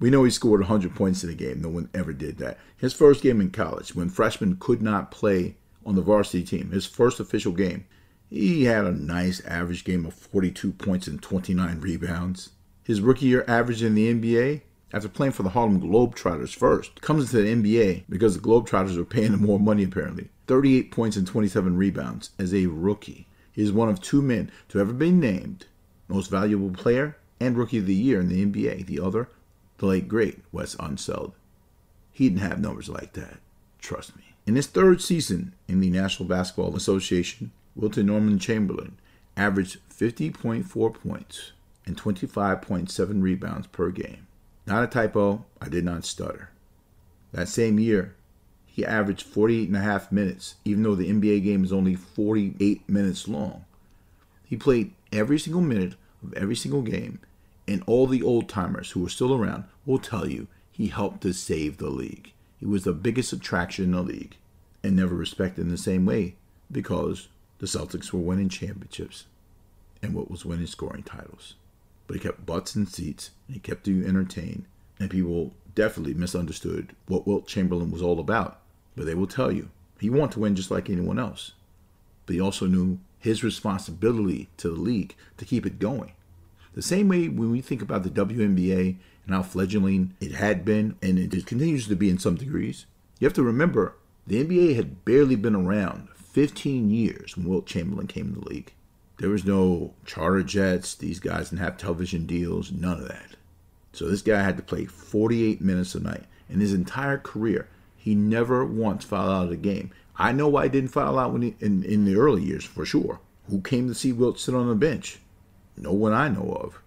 We know he scored 100 points in a game. No one ever did that. His first game in college, when freshmen could not play on the varsity team, his first official game, he had a nice average game of 42 points and 29 rebounds. His rookie year average in the NBA, after playing for the Harlem Globetrotters first, comes into the NBA because the Globetrotters are paying him more money apparently. 38 points and 27 rebounds as a rookie. He is one of two men to ever be named most valuable player and rookie of the year in the NBA. The other, the late great Wes Unseld. He didn't have numbers like that. Trust me. In his third season in the National Basketball Association, Wilton Norman Chamberlain averaged 50.4 points and 25.7 rebounds per game. Not a typo, I did not stutter. That same year, he averaged 48 and a half minutes, even though the NBA game is only 48 minutes long. He played every single minute of every single game, and all the old timers who are still around will tell you he helped to save the league. He was the biggest attraction in the league and never respected in the same way because the Celtics were winning championships and what was winning scoring titles. But he kept butts in seats and he kept you entertained, and people definitely misunderstood what Wilt Chamberlain was all about. But they will tell you he wanted to win just like anyone else. But he also knew his responsibility to the league to keep it going. The same way when we think about the WNBA and how fledgling it had been, and it continues to be in some degrees, you have to remember the NBA had barely been around 15 years when Wilt Chamberlain came to the league. There was no charter jets, these guys didn't have television deals, none of that. So this guy had to play 48 minutes a night. In his entire career, he never once fouled out of the game. I know why he didn't foul out he, in, in the early years, for sure. Who came to see Wilt sit on the bench? No one I know of.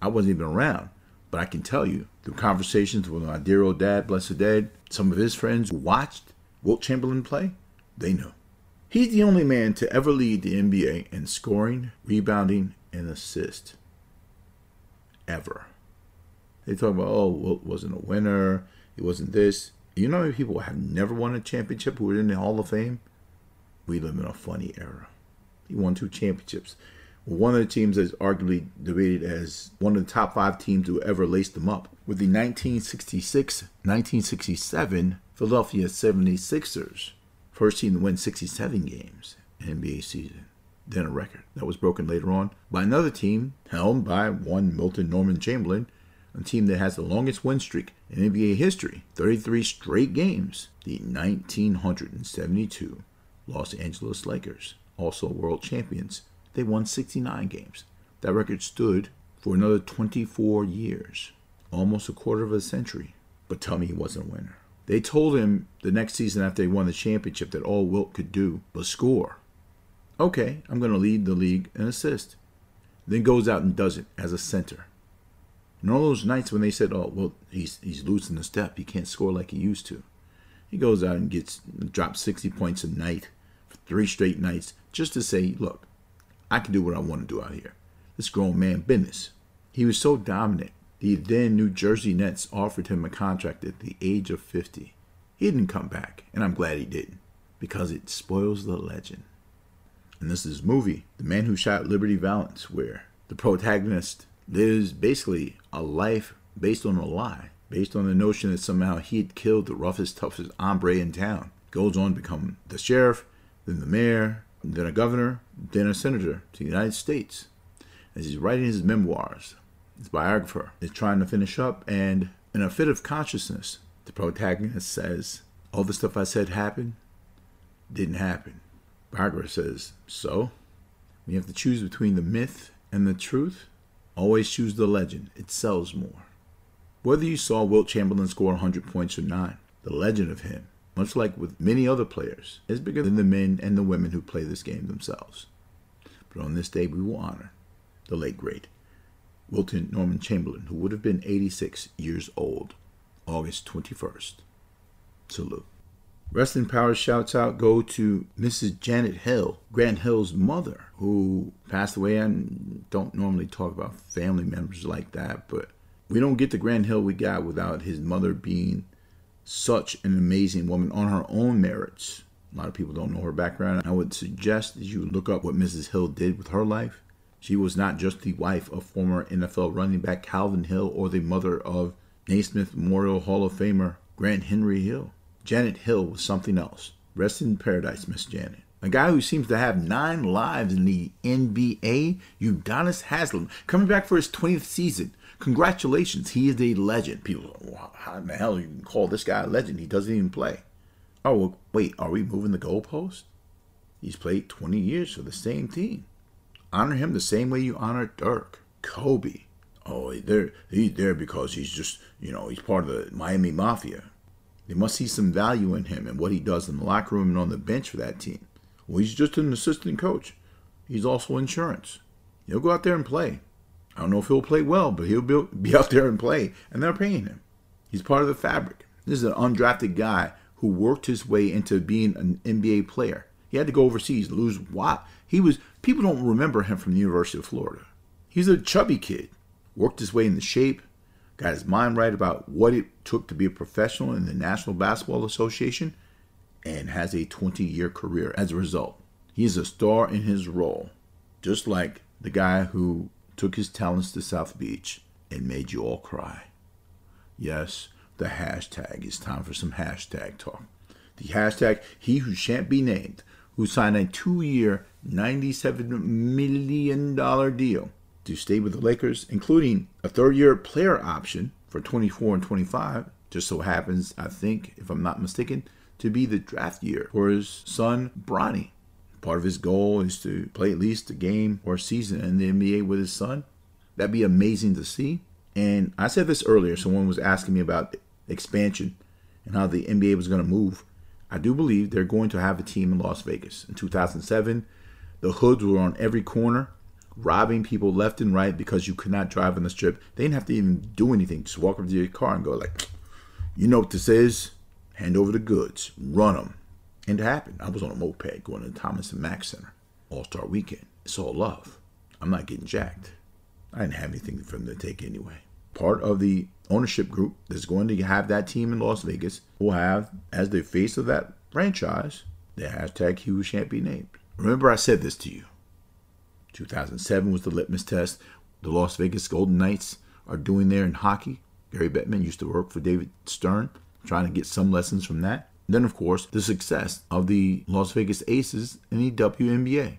I wasn't even around. But I can tell you, through conversations with my dear old dad, blessed dead, some of his friends who watched Wilt Chamberlain play, they know. He's the only man to ever lead the NBA in scoring, rebounding, and assist. Ever. They talk about, oh, Wilt wasn't a winner. He wasn't this. You know how many people have never won a championship who are in the Hall of Fame? We live in a funny era. He won two championships. One of the teams is arguably debated as one of the top five teams who ever laced them up. With the 1966 1967 Philadelphia 76ers, first team to win 67 games in NBA season. Then a record that was broken later on by another team helmed by one Wilton Norman Chamberlain, a team that has the longest win streak in NBA history 33 straight games. The 1972 Los Angeles Lakers, also world champions, they won 69 games. That record stood for another 24 years, almost a quarter of a century. But tell me he wasn't a winner. They told him the next season after they won the championship that all Wilt could do was score. Okay, I'm going to lead the league in assist. Then goes out and does it as a center. And all those nights when they said, "Oh, well, he's he's losing the step. He can't score like he used to," he goes out and gets drops 60 points a night for three straight nights just to say, "Look, I can do what I want to do out here. This grown man business." He was so dominant. The then New Jersey Nets offered him a contract at the age of 50. He didn't come back, and I'm glad he didn't, because it spoils the legend. And this is movie, The Man Who Shot Liberty Valance, where the protagonist lives basically a life based on a lie, based on the notion that somehow he had killed the roughest, toughest hombre in town. Goes on to become the sheriff, then the mayor, then a governor, then a senator to the United States. As he's writing his memoirs, his biographer is trying to finish up, and in a fit of consciousness, the protagonist says, All the stuff I said happened didn't happen. Biographer says, So? You have to choose between the myth and the truth, always choose the legend. It sells more. Whether you saw Wilt Chamberlain score 100 points or not, the legend of him, much like with many other players, is bigger than the men and the women who play this game themselves. But on this day, we will honor the late great Wilton Norman Chamberlain, who would have been 86 years old, August 21st. Salute. Wrestling in power shouts out go to Mrs. Janet Hill, Grant Hill's mother, who passed away. I don't normally talk about family members like that, but we don't get the Grant Hill we got without his mother being such an amazing woman on her own merits. A lot of people don't know her background. I would suggest that you look up what Mrs. Hill did with her life. She was not just the wife of former NFL running back Calvin Hill or the mother of Naismith Memorial Hall of Famer Grant Henry Hill. Janet Hill was something else. Rest in paradise, Miss Janet. A guy who seems to have nine lives in the NBA, Udonis Haslam, coming back for his 20th season. Congratulations, he is a legend. People, how in the hell you can call this guy a legend? He doesn't even play. Oh, well, wait, are we moving the goalpost? He's played 20 years for the same team. Honor him the same way you honor Dirk, Kobe. Oh, he's there because he's just, you know, he's part of the Miami Mafia. They must see some value in him and what he does in the locker room and on the bench for that team. Well, he's just an assistant coach. He's also insurance. He'll go out there and play. I don't know if he'll play well, but he'll be, be out there and play, and they're paying him. He's part of the fabric. This is an undrafted guy who worked his way into being an NBA player. He had to go overseas, lose what? He was people don't remember him from the University of Florida. He's a chubby kid, worked his way into shape, got his mind right about what it took to be a professional in the National Basketball Association, and has a 20 year career as a result. He's a star in his role, just like the guy who took his talents to South Beach and made you all cry. Yes, the hashtag. It's time for some hashtag talk. The hashtag he who shan't be named, who signed a two year, $97 million deal to stay with the Lakers, including a third year player option for 24 and 25. Just so happens, I think, if I'm not mistaken, to be the draft year for his son, Bronny. Part of his goal is to play at least a game or a season in the NBA with his son. That'd be amazing to see. And I said this earlier. Someone was asking me about expansion and how the NBA was going to move. I do believe they're going to have a team in Las Vegas. In 2007, the hoods were on every corner, robbing people left and right because you could not drive on the strip. They didn't have to even do anything. Just walk up to your car and go like, you know what this is? Hand over the goods. Run them. And it happened. I was on a moped going to the Thomas and Mack Center. All Star Weekend. It's all love. I'm not getting jacked. I didn't have anything for them to take anyway. Part of the ownership group that's going to have that team in Las Vegas will have, as the face of that franchise, the hashtag he who shan't be named. Remember, I said this to you. 2007 was the litmus test. The Las Vegas Golden Knights are doing there in hockey. Gary Bettman used to work for David Stern, trying to get some lessons from that. Then, of course, the success of the Las Vegas Aces in the WNBA.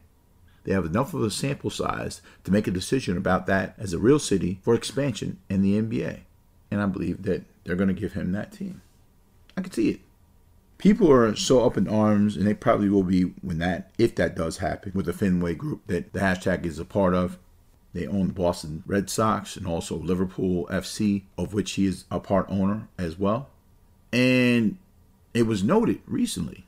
They have enough of a sample size to make a decision about that as a real city for expansion in the NBA. And I believe that they're going to give him that team. I can see it. People are so up in arms, and they probably will be when that, if that does happen, with the Fenway group that the hashtag is a part of. They own the Boston Red Sox and also Liverpool FC, of which he is a part owner as well. And it was noted recently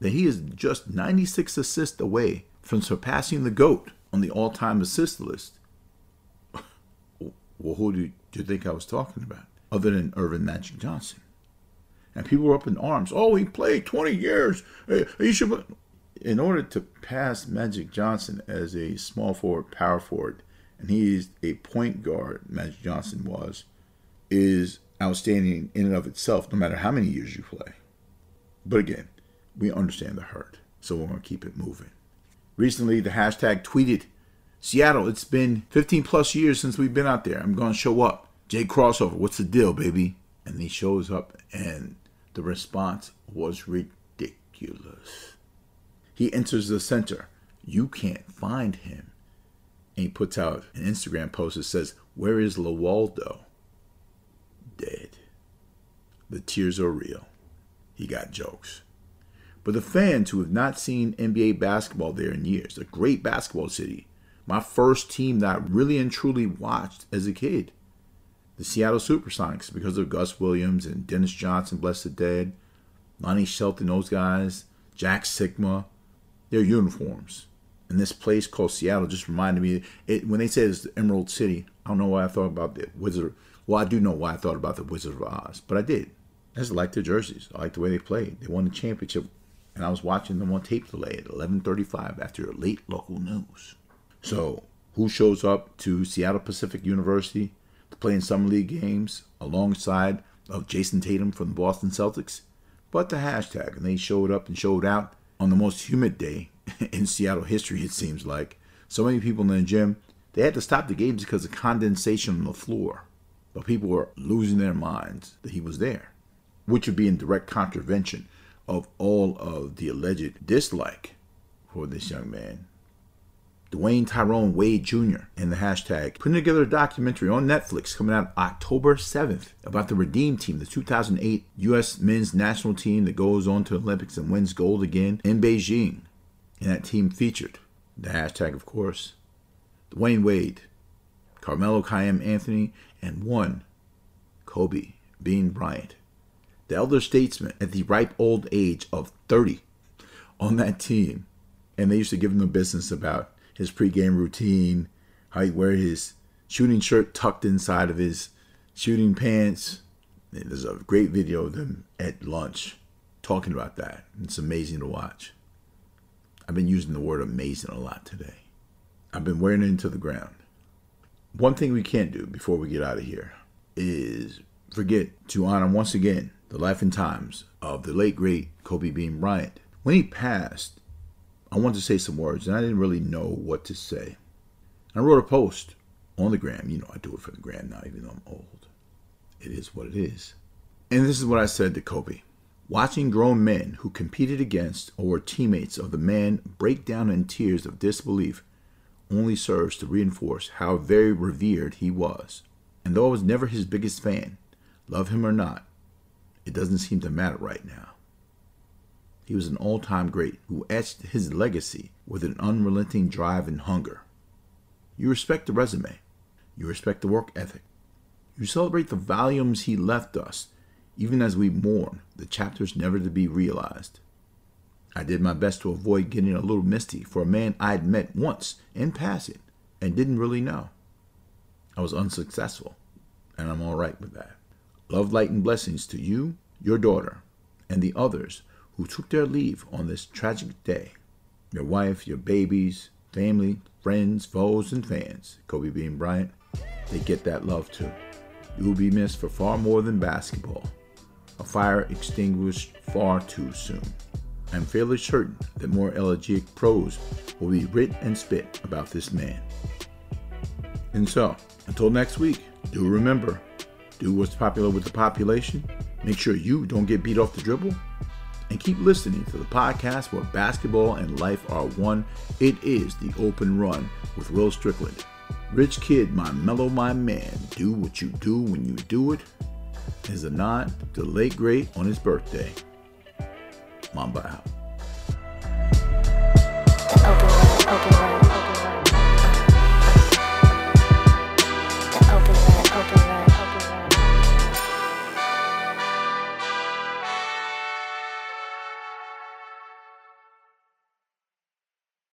that he is just 96 assists away from surpassing the GOAT on the all time assist list. well, who do you think I was talking about? Other than Earvin Magic Johnson. And people were up in arms. Oh, he played 20 years. He should. In order to pass Magic Johnson as a small forward, power forward, and he's a point guard, Magic Johnson was, is outstanding in and of itself, no matter how many years you play. But again, we understand the hurt, so we're going to keep it moving. Recently, the hashtag tweeted, Seattle, it's been 15 plus years since we've been out there. I'm going to show up. Jay Crossover, what's the deal, baby? And he shows up, and the response was ridiculous. He enters the center. You can't find him. And he puts out an Instagram post that says, Where is Lawaldo? Dead. The tears are real. He got jokes. But the fans who have not seen NBA basketball there in years, a great basketball city, my first team that I really and truly watched as a kid, the Seattle Supersonics, because of Gus Williams and Dennis Johnson, bless the dead, Lonnie Shelton, those guys, Jack Sikma, their uniforms. And this place called Seattle just reminded me. It when they said it's the Emerald City, I don't know why I thought about the Wizard. Well, I do know why I thought about the Wizard of Oz, but I did. I just like their jerseys. I like the way they played. They won the championship, and I was watching them on tape delay at 11:35 after late local news. So, who shows up to Seattle Pacific University to play in summer league games alongside of Jayson Tatum from the Boston Celtics? But the hashtag, and they showed up and showed out on the most humid day in Seattle history. It seems like so many people in the gym they had to stop the games because of condensation on the floor. But people were losing their minds that he was there, which would be in direct contravention of all of the alleged dislike for this young man. Dwyane Tyrone Wade Jr. and the hashtag putting together a documentary on Netflix coming out October 7th about the Redeem Team, the 2008 U.S. men's national team that goes on to the Olympics and wins gold again in Beijing. And that team featured the hashtag, of course, Dwyane Wade, Carmelo Kyam Anthony, and one, Kobe Bean Bryant, the elder statesman at the ripe old age of 30 on that team. And they used to give him the business about his pregame routine, how he wear his shooting shirt tucked inside of his shooting pants. There's a great video of them at lunch talking about that. It's amazing to watch. I've been using the word amazing a lot today. I've been wearing it into the ground. One thing we can't do before we get out of here is forget to honor once again the life and times of the late great Kobe Bean Bryant. When he passed, I wanted to say some words and I didn't really know what to say. I wrote a post on the gram. You know, I do it for the gram now, even though I'm old. It is what it is. And this is what I said to Kobe. Watching grown men who competed against or were teammates of the man break down in tears of disbelief only serves to reinforce how very revered he was. And though I was never his biggest fan, love him or not, it doesn't seem to matter right now. He was an all time great who etched his legacy with an unrelenting drive and hunger. You respect the resume, you respect the work ethic, you celebrate the volumes he left us, even as we mourn the chapters never to be realized. I did my best to avoid getting a little misty for a man I'd met once in passing and didn't really know. I was unsuccessful, and I'm all right with that. Love, light, and blessings to you, your daughter, and the others who took their leave on this tragic day. Your wife, your babies, family, friends, foes, and fans, Kobe Bean Bryant, they get that love too. You will be missed for far more than basketball. A fire extinguished far too soon. I'm fairly certain that more elegiac prose will be writ and spit about this man. And so, until next week, do remember do what's popular with the population. Make sure you don't get beat off the dribble. And keep listening to the podcast where basketball and life are one. It is The Open Run with Will Strickland. Rich Kid, my mellow, my man. Do what you do when you do it. Is a nod to late great on his birthday. Mamba out.